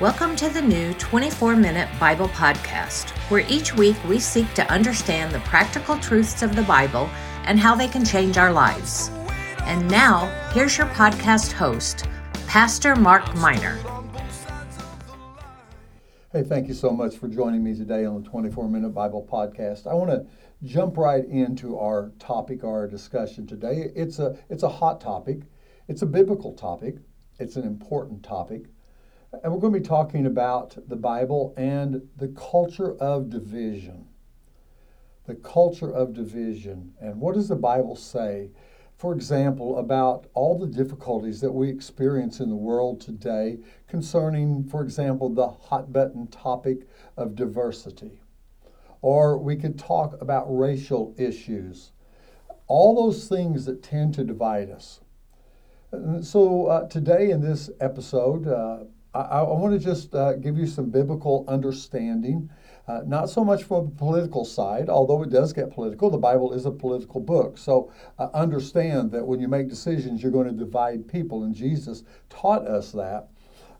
Welcome to the new 24 minute Bible podcast, where each week we seek to understand the practical truths of the Bible and how they can change our lives. And now, here's your podcast host, Pastor Mark Miner. Hey, thank you so much for joining me today on the 24 minute Bible podcast. I want to jump right into our topic, our discussion today. It's a, it's a hot topic, it's a biblical topic, it's an important topic. And we're going to be talking about the Bible and the culture of division. The culture of division. And what does the Bible say, for example, about all the difficulties that we experience in the world today concerning, for example, the hot button topic of diversity? Or we could talk about racial issues. All those things that tend to divide us. So, uh, today in this episode, uh, I, I want to just uh, give you some biblical understanding, uh, not so much from a political side, although it does get political. The Bible is a political book. So uh, understand that when you make decisions, you're going to divide people, and Jesus taught us that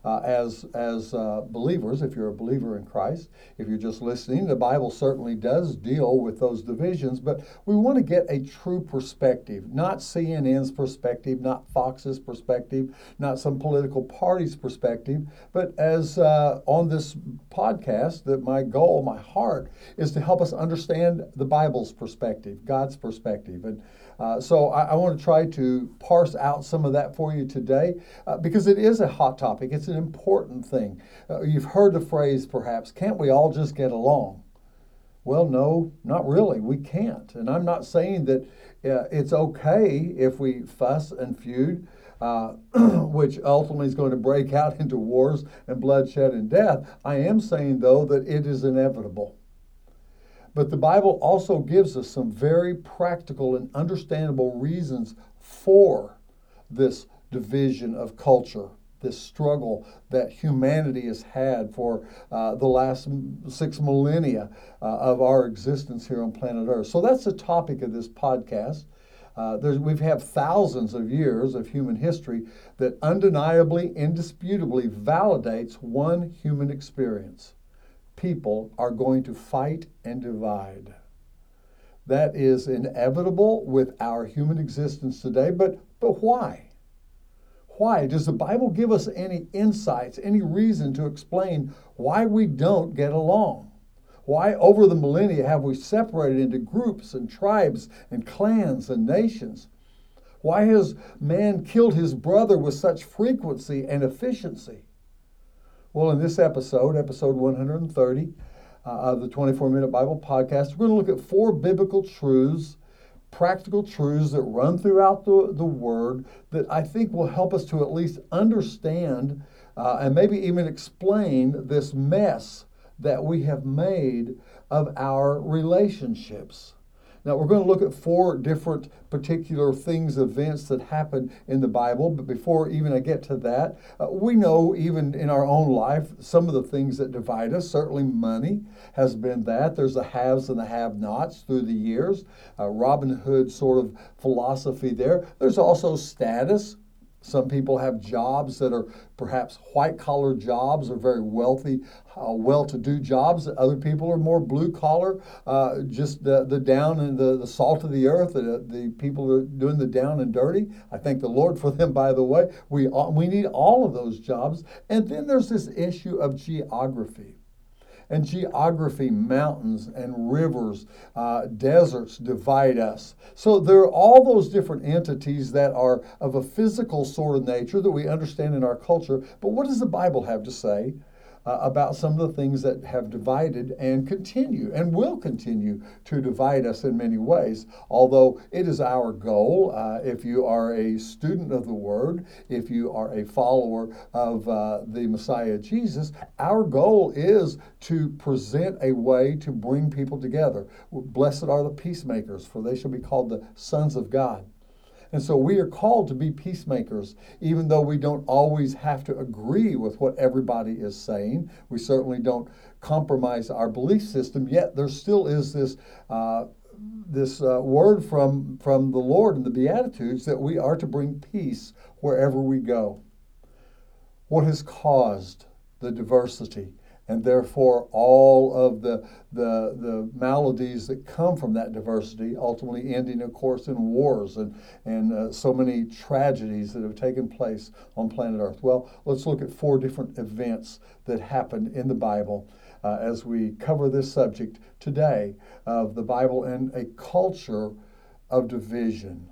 uh, as as uh, believers, if you're a believer in Christ. If you're just listening, the Bible certainly does deal with those divisions, but we want to get a true perspective, not CNN's perspective, not Fox's perspective, not some political party's perspective, but as uh, on this podcast, that my goal, my heart, is to help us understand the Bible's perspective, God's perspective, and uh, so I, I want to try to parse out some of that for you today uh, because it is a hot topic. It's an important thing. Uh, you've heard the phrase, perhaps, can't we all just get along? Well, no, not really. We can't. And I'm not saying that uh, it's okay if we fuss and feud. Uh, which ultimately is going to break out into wars and bloodshed and death. I am saying, though, that it is inevitable. But the Bible also gives us some very practical and understandable reasons for this division of culture, this struggle that humanity has had for uh, the last six millennia uh, of our existence here on planet Earth. So that's the topic of this podcast. Uh, we've had thousands of years of human history that undeniably, indisputably validates one human experience people are going to fight and divide. That is inevitable with our human existence today, but, but why? Why? Does the Bible give us any insights, any reason to explain why we don't get along? Why, over the millennia, have we separated into groups and tribes and clans and nations? Why has man killed his brother with such frequency and efficiency? Well, in this episode, episode 130 uh, of the 24 Minute Bible Podcast, we're going to look at four biblical truths, practical truths that run throughout the, the Word that I think will help us to at least understand uh, and maybe even explain this mess that we have made of our relationships. Now, we're going to look at four different particular things, events that happen in the Bible. But before even I get to that, uh, we know even in our own life some of the things that divide us. Certainly, money has been that. There's the haves and the have nots through the years. Uh, Robin Hood sort of philosophy there. There's also status. Some people have jobs that are perhaps white collar jobs or very wealthy, uh, well to do jobs. Other people are more blue collar, uh, just the, the down and the, the salt of the earth, the, the people who are doing the down and dirty. I thank the Lord for them, by the way. We, we need all of those jobs. And then there's this issue of geography and geography, mountains and rivers, uh, deserts divide us. So there are all those different entities that are of a physical sort of nature that we understand in our culture. But what does the Bible have to say uh, about some of the things that have divided and continue and will continue to divide us in many ways. Although it is our goal, uh, if you are a student of the Word, if you are a follower of uh, the Messiah Jesus, our goal is to present a way to bring people together. Blessed are the peacemakers, for they shall be called the sons of God. And so we are called to be peacemakers, even though we don't always have to agree with what everybody is saying. We certainly don't compromise our belief system, yet there still is this. Uh, this uh, word from, from the Lord in the Beatitudes that we are to bring peace wherever we go. What has caused the diversity and therefore all of the, the, the maladies that come from that diversity, ultimately ending, of course, in wars and, and uh, so many tragedies that have taken place on planet Earth. Well, let's look at four different events that happened in the Bible uh, as we cover this subject today of the Bible and a culture of division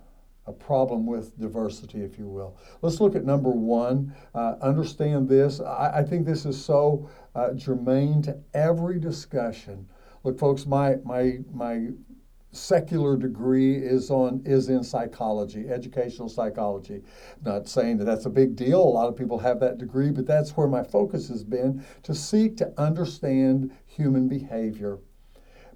a problem with diversity, if you will. Let's look at number one. Uh, understand this. I, I, think this is so uh, germane to every discussion. Look, folks, my my my secular degree is on is in psychology, educational psychology. Not saying that that's a big deal. A lot of people have that degree, but that's where my focus has been to seek to understand human behavior.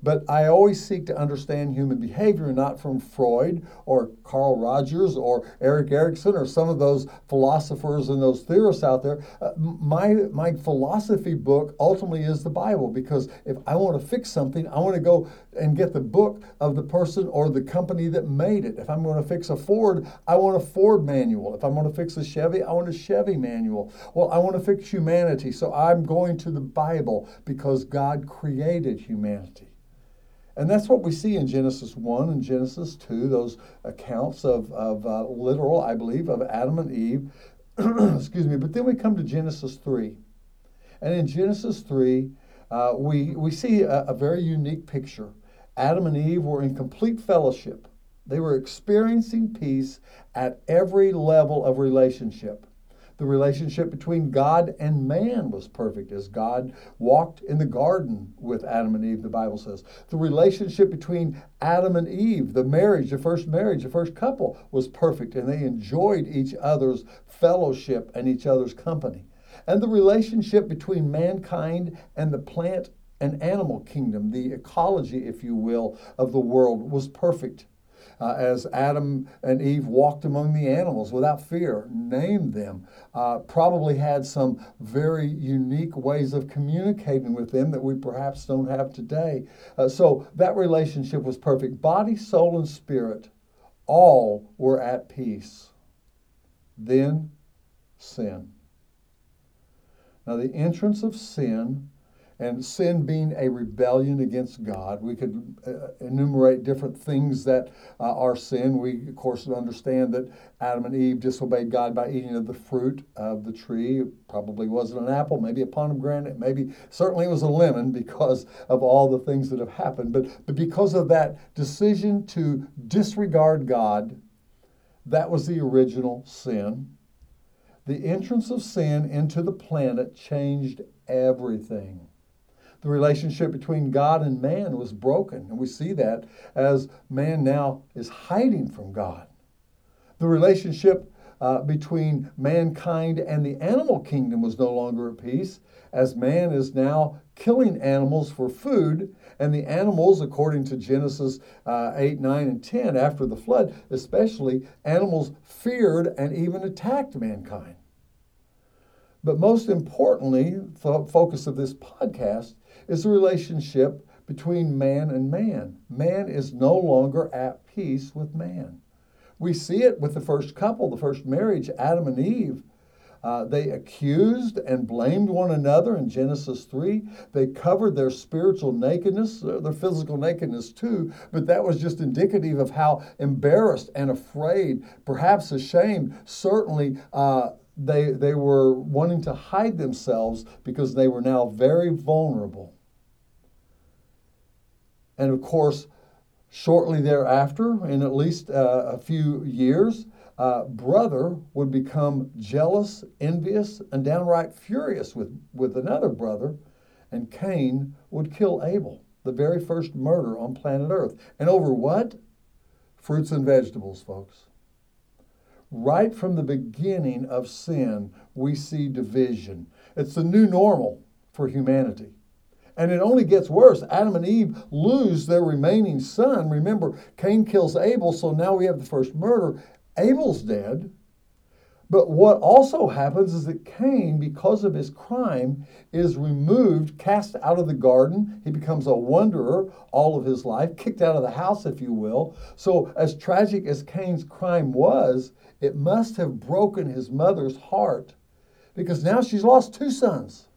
But I always seek to understand human behavior, not from Freud or Carl Rogers or Erik Erikson or some of those philosophers and those theorists out there. Uh, my, my philosophy book ultimately is the Bible because if I want to fix something, I want to go and get the book of the person or the company that made it. If I'm going to fix a Ford, I want a Ford manual. If I'm going to fix a Chevy, I want a Chevy manual. Well, I want to fix humanity, so I'm going to the Bible because God created humanity. And that's what we see in Genesis 1 and Genesis 2, those accounts of, of uh, literal, I believe, of Adam and Eve. Excuse me. But then we come to Genesis 3. And in Genesis 3, uh, we, we see a, a very unique picture. Adam and Eve were in complete fellowship, they were experiencing peace at every level of relationship. The relationship between God and man was perfect as God walked in the garden with Adam and Eve, the Bible says. The relationship between Adam and Eve, the marriage, the first marriage, the first couple, was perfect and they enjoyed each other's fellowship and each other's company. And the relationship between mankind and the plant and animal kingdom, the ecology, if you will, of the world was perfect uh, as Adam and Eve walked among the animals without fear, named them, uh, probably had some very unique ways of communicating with them that we perhaps don't have today. Uh, so that relationship was perfect. Body, soul, and spirit, all were at peace. Then sin. Now, the entrance of sin and sin being a rebellion against God. We could uh, enumerate different things that uh, are sin. We, of course, understand that Adam and Eve disobeyed God by eating of the fruit of the tree. It probably wasn't an apple, maybe a pomegranate, maybe certainly it was a lemon because of all the things that have happened. But, but because of that decision to disregard God, that was the original sin. The entrance of sin into the planet changed everything the relationship between God and man was broken. And we see that as man now is hiding from God. The relationship uh, between mankind and the animal kingdom was no longer at peace, as man is now killing animals for food. And the animals, according to Genesis uh, 8, 9, and 10, after the flood, especially, animals feared and even attacked mankind. But most importantly, the focus of this podcast is the relationship between man and man. Man is no longer at peace with man. We see it with the first couple, the first marriage, Adam and Eve. Uh, they accused and blamed one another in Genesis 3. They covered their spiritual nakedness, uh, their physical nakedness too, but that was just indicative of how embarrassed and afraid, perhaps ashamed, certainly uh, they, they were wanting to hide themselves because they were now very vulnerable. And of course, shortly thereafter, in at least uh, a few years, uh, brother would become jealous, envious, and downright furious with, with another brother, and Cain would kill Abel, the very first murder on planet Earth. And over what? Fruits and vegetables, folks. Right from the beginning of sin, we see division. It's the new normal for humanity. And it only gets worse. Adam and Eve lose their remaining son. Remember, Cain kills Abel, so now we have the first murder. Abel's dead. But what also happens is that Cain, because of his crime, is removed, cast out of the garden. He becomes a wanderer all of his life, kicked out of the house, if you will. So, as tragic as Cain's crime was, it must have broken his mother's heart because now she's lost two sons.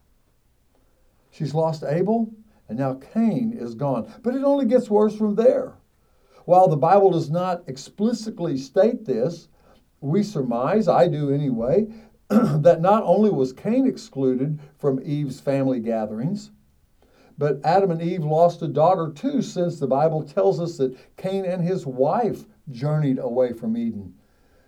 She's lost Abel, and now Cain is gone. But it only gets worse from there. While the Bible does not explicitly state this, we surmise, I do anyway, that not only was Cain excluded from Eve's family gatherings, but Adam and Eve lost a daughter too, since the Bible tells us that Cain and his wife journeyed away from Eden.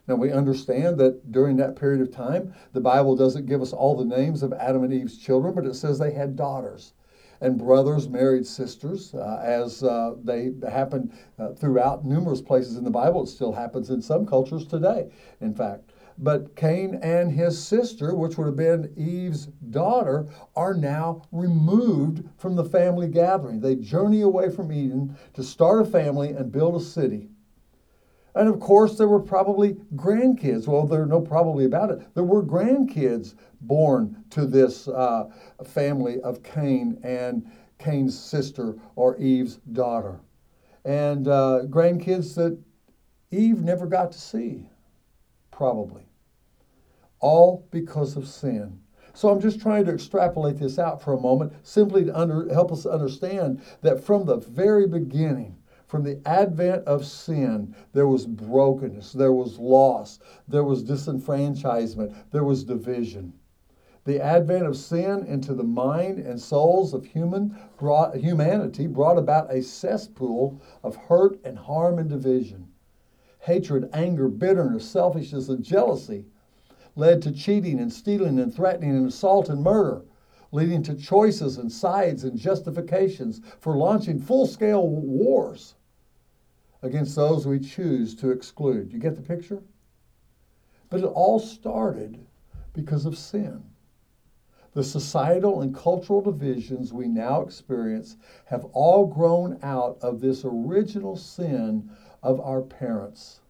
Now, we understand that during that period of time, the Bible doesn't give us all the names of Adam and Eve's children, but it says they had daughters. And brothers married sisters, uh, as uh, they happen uh, throughout numerous places in the Bible. It still happens in some cultures today, in fact. But Cain and his sister, which would have been Eve's daughter, are now removed from the family gathering. They journey away from Eden to start a family and build a city. And of course, there were probably grandkids. Well, there's no probably about it. There were grandkids born to this uh, family of Cain and Cain's sister or Eve's daughter. And uh, grandkids that Eve never got to see, probably. All because of sin. So I'm just trying to extrapolate this out for a moment, simply to under, help us understand that from the very beginning, from the advent of sin, there was brokenness, there was loss, there was disenfranchisement, there was division. The advent of sin into the mind and souls of human brought, humanity brought about a cesspool of hurt and harm and division. Hatred, anger, bitterness, selfishness, and jealousy led to cheating and stealing and threatening and assault and murder leading to choices and sides and justifications for launching full scale wars against those we choose to exclude. You get the picture? But it all started because of sin. The societal and cultural divisions we now experience have all grown out of this original sin of our parents.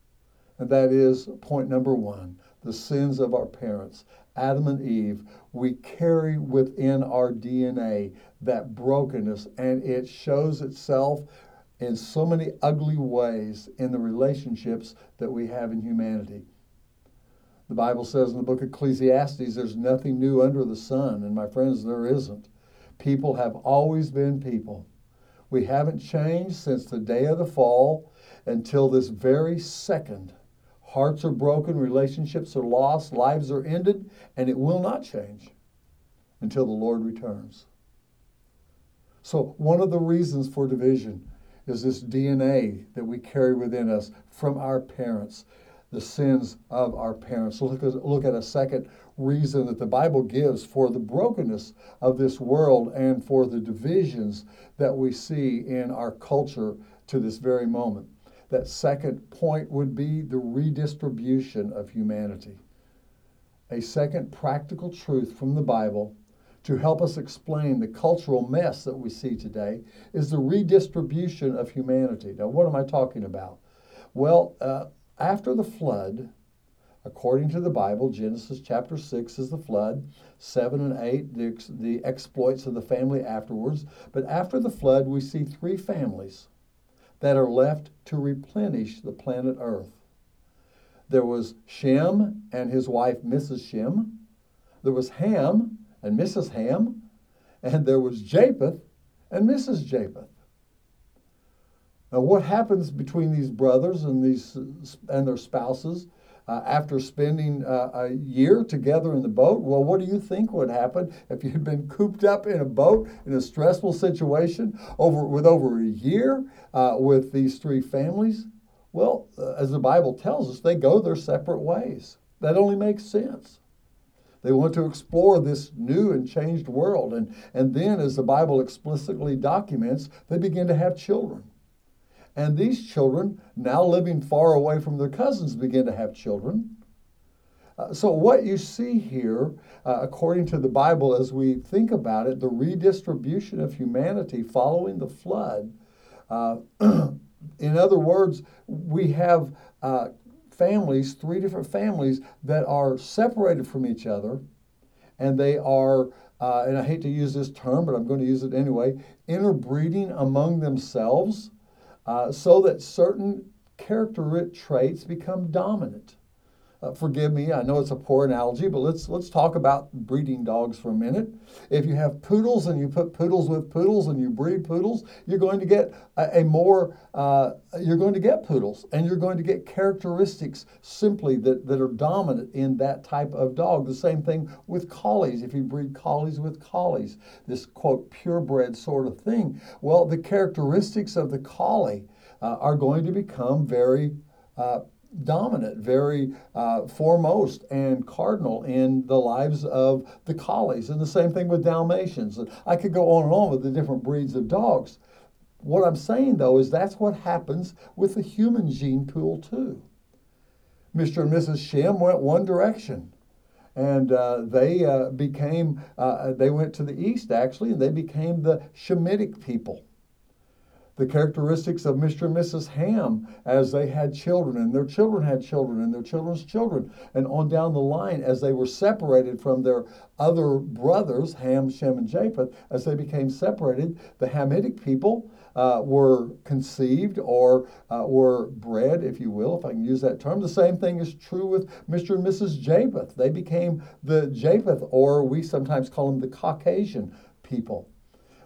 And that is point number one the sins of our parents. Adam and Eve, we carry within our DNA that brokenness, and it shows itself in so many ugly ways in the relationships that we have in humanity. The Bible says in the book of Ecclesiastes, there's nothing new under the sun. And my friends, there isn't. People have always been people. We haven't changed since the day of the fall until this very second. Hearts are broken, relationships are lost, lives are ended, and it will not change until the Lord returns. So, one of the reasons for division is this DNA that we carry within us from our parents, the sins of our parents. Look at, look at a second reason that the Bible gives for the brokenness of this world and for the divisions that we see in our culture to this very moment. That second point would be the redistribution of humanity. A second practical truth from the Bible to help us explain the cultural mess that we see today is the redistribution of humanity. Now, what am I talking about? Well, uh, after the flood, according to the Bible, Genesis chapter 6 is the flood, 7 and 8, the, the exploits of the family afterwards. But after the flood, we see three families that are left to replenish the planet Earth. There was Shem and his wife, Mrs. Shem. There was Ham and Mrs. Ham, and there was Japheth and Mrs. Japheth. Now, what happens between these brothers and these and their spouses uh, after spending uh, a year together in the boat? Well, what do you think would happen if you'd been cooped up in a boat in a stressful situation over with over a year uh, with these three families? Well, uh, as the Bible tells us, they go their separate ways. That only makes sense. They want to explore this new and changed world. And, and then, as the Bible explicitly documents, they begin to have children. And these children, now living far away from their cousins, begin to have children. Uh, so, what you see here, uh, according to the Bible, as we think about it, the redistribution of humanity following the flood. Uh, in other words, we have uh, families, three different families that are separated from each other, and they are, uh, and I hate to use this term, but I'm going to use it anyway, interbreeding among themselves uh, so that certain character traits become dominant. Uh, forgive me, I know it's a poor analogy, but let's let's talk about breeding dogs for a minute. If you have poodles and you put poodles with poodles and you breed poodles, you're going to get a, a more uh, you're going to get poodles and you're going to get characteristics simply that, that are dominant in that type of dog. The same thing with collies. If you breed collies with collies, this quote purebred sort of thing. Well, the characteristics of the collie uh, are going to become very uh, dominant, very uh, foremost and cardinal in the lives of the collies. And the same thing with Dalmatians. I could go on and on with the different breeds of dogs. What I'm saying though is that's what happens with the human gene pool too. Mr. and Mrs. Shem went one direction. And uh, they uh, became, uh, they went to the east actually, and they became the Shemitic people the characteristics of Mr. and Mrs. Ham as they had children, and their children had children, and their children's children, and on down the line as they were separated from their other brothers, Ham, Shem, and Japheth, as they became separated, the Hamitic people uh, were conceived or uh, were bred, if you will, if I can use that term. The same thing is true with Mr. and Mrs. Japheth. They became the Japheth, or we sometimes call them the Caucasian people.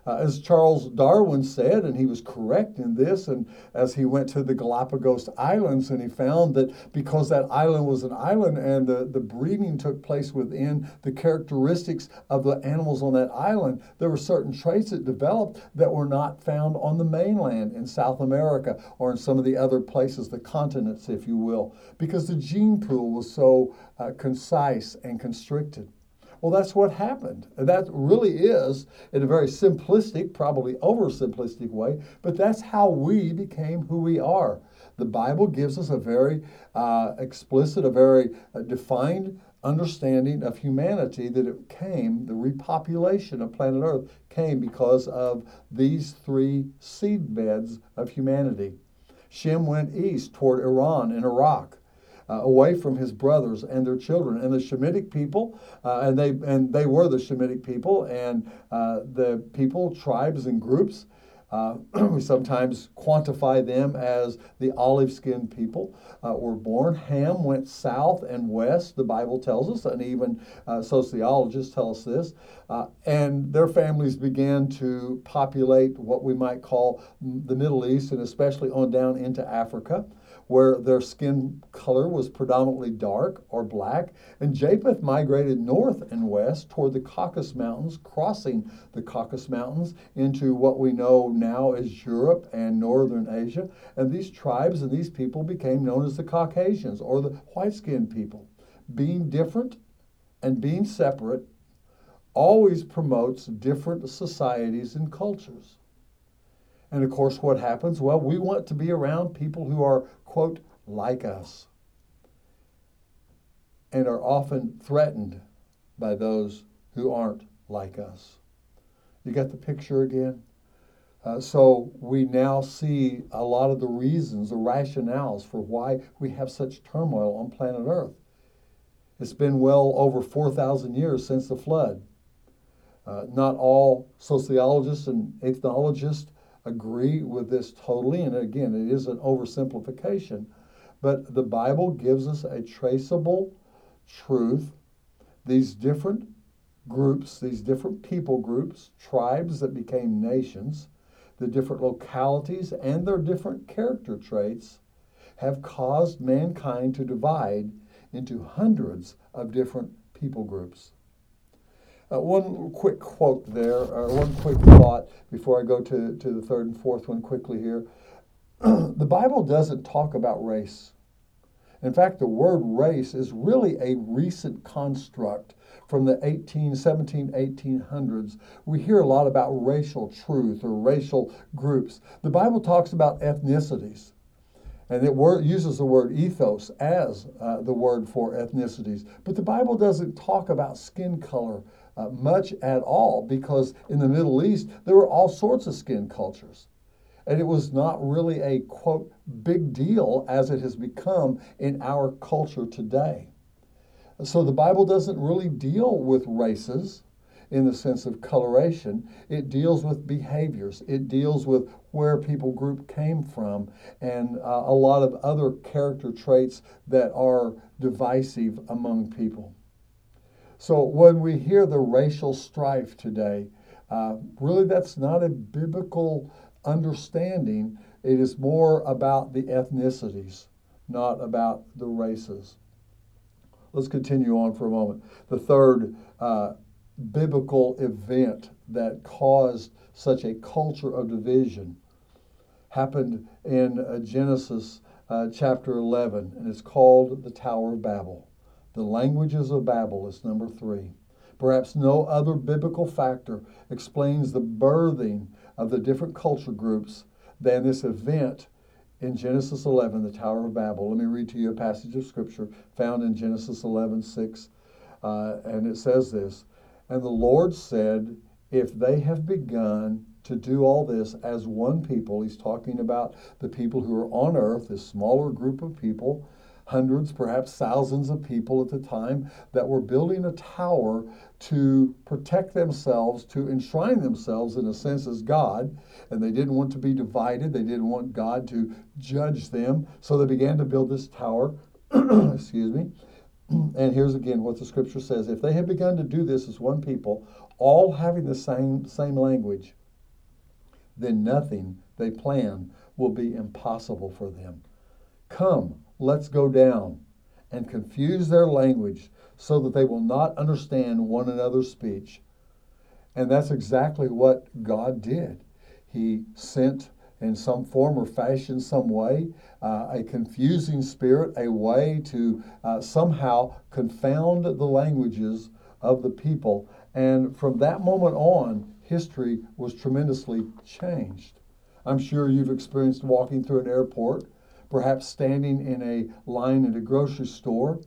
Uh, as Charles Darwin said, and he was correct in this, and as he went to the Galapagos Islands and he found that because that island was an island and the, the breeding took place within the characteristics of the animals on that island, there were certain traits that developed that were not found on the mainland in South America or in some of the other places, the continents, if you will, because the gene pool was so uh, concise and constricted. Well, that's what happened. And that really is, in a very simplistic, probably oversimplistic way, but that's how we became who we are. The Bible gives us a very uh, explicit, a very uh, defined understanding of humanity that it came, the repopulation of planet Earth came because of these three seed beds of humanity. Shem went east toward Iran and Iraq away from his brothers and their children. And the Shemitic people, uh, and they and they were the Shemitic people, and uh, the people, tribes, and groups. Uh, we sometimes quantify them as the olive skinned people uh, were born. Ham went south and west, the Bible tells us, and even uh, sociologists tell us this. Uh, and their families began to populate what we might call the Middle East and especially on down into Africa where their skin color was predominantly dark or black, and Japheth migrated north and west toward the Caucasus Mountains, crossing the Caucasus Mountains into what we know now as Europe and northern Asia. And these tribes and these people became known as the Caucasians or the white skinned people. Being different and being separate always promotes different societies and cultures. And of course, what happens? Well, we want to be around people who are, quote, like us and are often threatened by those who aren't like us. You got the picture again? Uh, so we now see a lot of the reasons, the rationales for why we have such turmoil on planet Earth. It's been well over 4,000 years since the flood. Uh, not all sociologists and ethnologists agree with this totally. And again, it is an oversimplification. But the Bible gives us a traceable truth. These different groups, these different people groups, tribes that became nations, the different localities, and their different character traits have caused mankind to divide into hundreds of different people groups. Uh, one quick quote there, or one quick thought before I go to, to the third and fourth one quickly here. the Bible doesn't talk about race. In fact, the word race is really a recent construct from the 18, 17, 1800s. We hear a lot about racial truth or racial groups. The Bible talks about ethnicities. And it word, uses the word ethos as uh, the word for ethnicities. But the Bible doesn't talk about skin color uh, much at all because in the Middle East there were all sorts of skin cultures. And it was not really a quote big deal as it has become in our culture today. So the Bible doesn't really deal with races. in the sense of coloration. It deals with behaviors. It deals with where people group came from and uh, a lot of other character traits that are divisive among people. So when we hear the racial strife today, uh, really that's not a biblical understanding. It is more about the ethnicities, not about the races. Let's continue on for a moment. The third uh, biblical event that caused such a culture of division happened in uh, Genesis uh, chapter 11, and it's called the Tower of Babel. The languages of Babel is number three. Perhaps no other biblical factor explains the birthing of the different culture groups than this event in Genesis 11, the Tower of Babel. Let me read to you a passage of scripture found in Genesis 11, 6. Uh, and it says this And the Lord said, If they have begun to do all this as one people, he's talking about the people who are on earth, this smaller group of people, hundreds, perhaps thousands of people at the time that were building a tower to protect themselves, to enshrine themselves in a sense as God. And they didn't want to be divided, they didn't want God to judge them. So they began to build this tower. Excuse me. And here's again what the scripture says if they had begun to do this as one people, all having the same, same language, then nothing they plan will be impossible for them. Come, let's go down and confuse their language so that they will not understand one another's speech. And that's exactly what God did. He sent, in some form or fashion, some way, uh, a confusing spirit, a way to uh, somehow confound the languages of the people. And from that moment on, history was tremendously changed. I'm sure you've experienced walking through an airport perhaps standing in a line at a grocery store.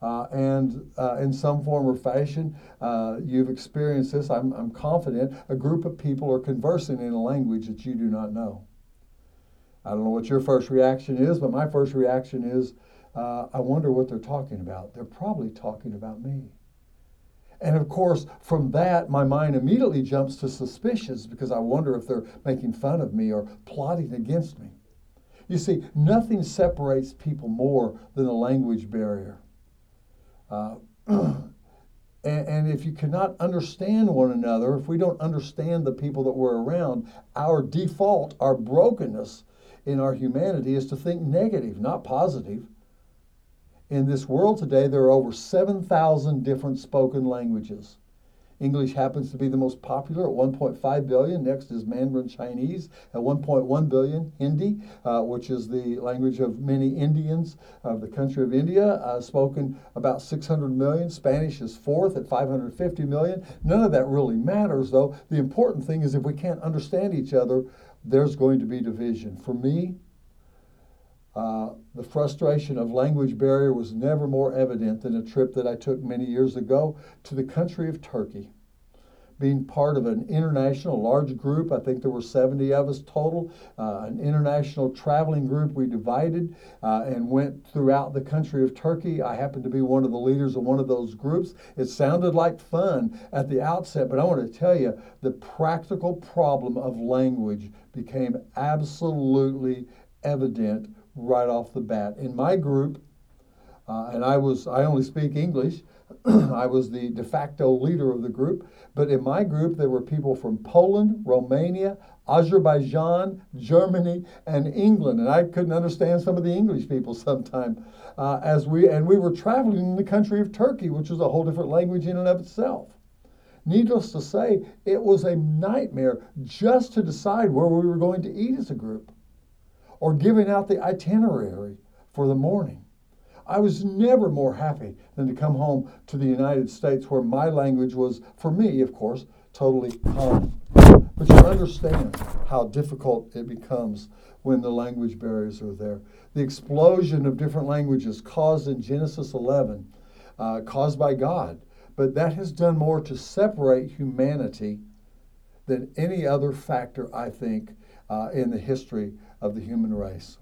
Uh, and uh, in some form or fashion, uh, you've experienced this, I'm, I'm confident, a group of people are conversing in a language that you do not know. I don't know what your first reaction is, but my first reaction is, uh, I wonder what they're talking about. They're probably talking about me. And of course, from that, my mind immediately jumps to suspicious because I wonder if they're making fun of me or plotting against me. You see, nothing separates people more than a language barrier. Uh, and, and, if you cannot understand one another, if we don't understand the people that we're around, our default, our brokenness in our humanity is to think negative, not positive. In this world today, there are over 7,000 different spoken languages. English happens to be the most popular at 1.5 billion. Next is Mandarin Chinese at 1.1 billion. Hindi, uh, which is the language of many Indians of the country of India, uh, spoken about 600 million. Spanish is fourth at 550 million. None of that really matters, though. The important thing is if we can't understand each other, there's going to be division. For me, uh, the frustration of language barrier was never more evident than a trip that I took many years ago to the country of Turkey. Being part of an international large group, I think there were 70 of us total, uh, an international traveling group. We divided uh, and went throughout the country of Turkey. I happened to be one of the leaders of one of those groups. It sounded like fun at the outset, but I want to tell you the practical problem of language became absolutely evident right off the bat. In my group, uh, and I was I only speak English. I was the de facto leader of the group. But in my group, there were people from Poland, Romania, Azerbaijan, Germany, and England, and I couldn't understand some of the English people sometimes. Uh, as we and we were traveling in the country of Turkey, which was a whole different language in and of itself. Needless to say, it was a nightmare just to decide where we were going to eat as a group or giving out the itinerary for the morning. I was never more happy than to come home to the United States where my language was, for me, of course, totally common. But you understand how difficult it becomes when the language barriers are there. The explosion of different languages caused in Genesis 11, uh, caused by God, but that has done more to separate humanity than any other factor, I think, uh, in the history of the human race.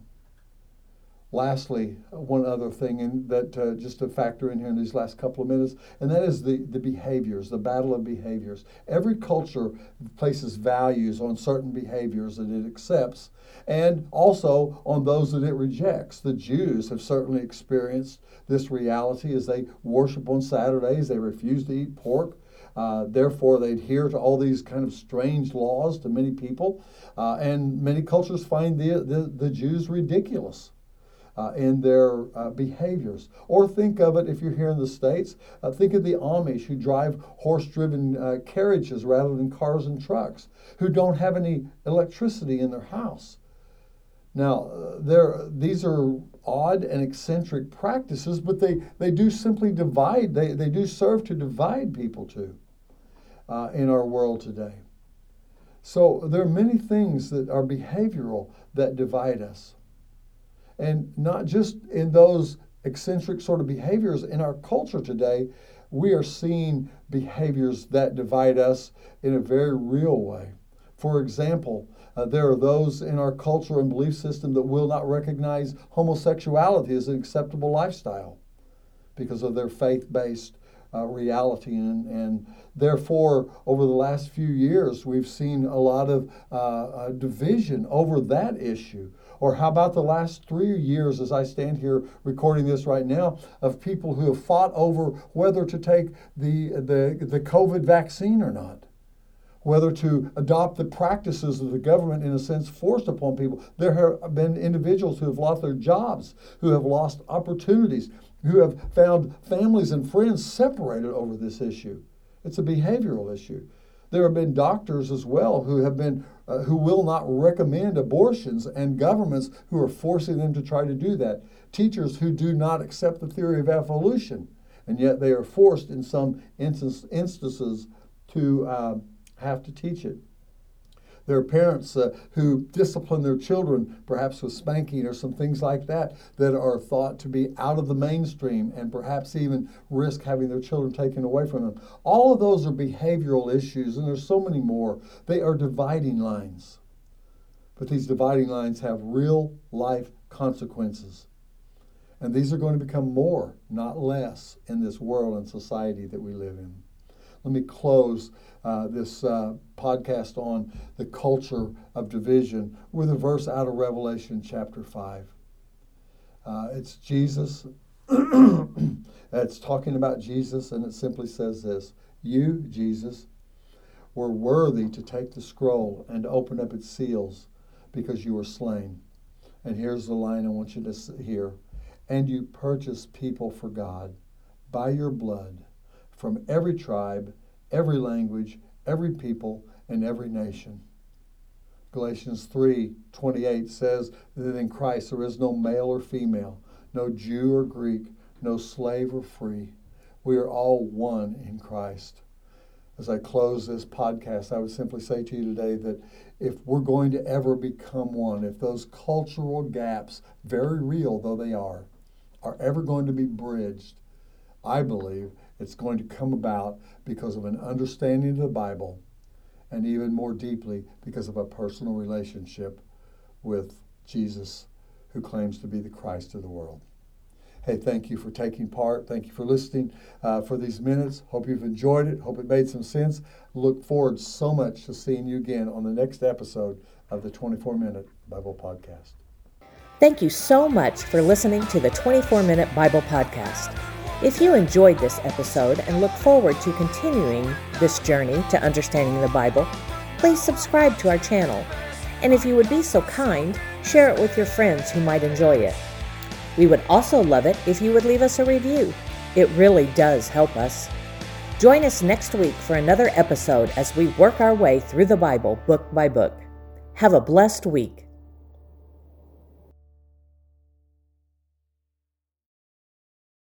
lastly, one other thing in, that uh, just to factor in here in these last couple of minutes, and that is the, the behaviors, the battle of behaviors. Every culture places values on certain behaviors that it accepts and also on those that it rejects. The Jews have certainly experienced this reality as they worship on Saturdays, they refuse to eat pork. Uh, therefore, they adhere to all these kind of strange laws to many people. Uh, and many cultures find the, the, the Jews ridiculous uh, in their uh, behaviors. Or think of it if you're here in the States, uh, think of the Amish who drive horse driven uh, carriages rather than cars and trucks, who don't have any electricity in their house. Now, uh, these are odd and eccentric practices, but they, they do simply divide, they, they do serve to divide people too uh, in our world today. So there are many things that are behavioral that divide us and not just in those eccentric sort of behaviors in our culture today. We are seeing behaviors that divide us in a very real way. For example, uh, there are those in our culture and belief system that will not recognize homosexuality as an acceptable lifestyle because of their faith based uh, reality. And, and therefore, over the last few years, we've seen a lot of uh, uh, division over that issue. Or how about the last three years, as I stand here recording this right now, of people who have fought over whether to take the, the, the COVID vaccine or not? Whether to adopt the practices of the government, in a sense, forced upon people. There have been individuals who have lost their jobs, who have lost opportunities, who have found families and friends separated over this issue. It's a behavioral issue. There have been doctors as well who have been uh, who will not recommend abortions and governments who are forcing them to try to do that. Teachers who do not accept the theory of evolution and yet they are forced in some instance, instances to uh, have to teach it. There are parents uh, who discipline their children, perhaps with spanking or some things like that, that are thought to be out of the mainstream and perhaps even risk having their children taken away from them. All of those are behavioral issues, and there's so many more. They are dividing lines. But these dividing lines have real life consequences. And these are going to become more, not less, in this world and society that we live in. Let me close uh, this uh, podcast on the culture of division with a verse out of Revelation chapter 5. Uh, it's Jesus. it's talking about Jesus, and it simply says this You, Jesus, were worthy to take the scroll and open up its seals because you were slain. And here's the line I want you to hear. And you purchased people for God by your blood from every tribe, every language, every people, and every nation. Galatians 3:28 says that in Christ there is no male or female, no Jew or Greek, no slave or free. We are all one in Christ. As I close this podcast, I would simply say to you today that if we're going to ever become one, if those cultural gaps, very real though they are, are ever going to be bridged, I believe it's going to come about because of an understanding of the Bible and even more deeply because of a personal relationship with Jesus, who claims to be the Christ of the world. Hey, thank you for taking part. Thank you for listening uh, for these minutes. Hope you've enjoyed it. Hope it made some sense. Look forward so much to seeing you again on the next episode of the 24 Minute Bible Podcast. Thank you so much for listening to the 24 Minute Bible Podcast. If you enjoyed this episode and look forward to continuing this journey to understanding the Bible, please subscribe to our channel. And if you would be so kind, share it with your friends who might enjoy it. We would also love it if you would leave us a review. It really does help us. Join us next week for another episode as we work our way through the Bible book by book. Have a blessed week.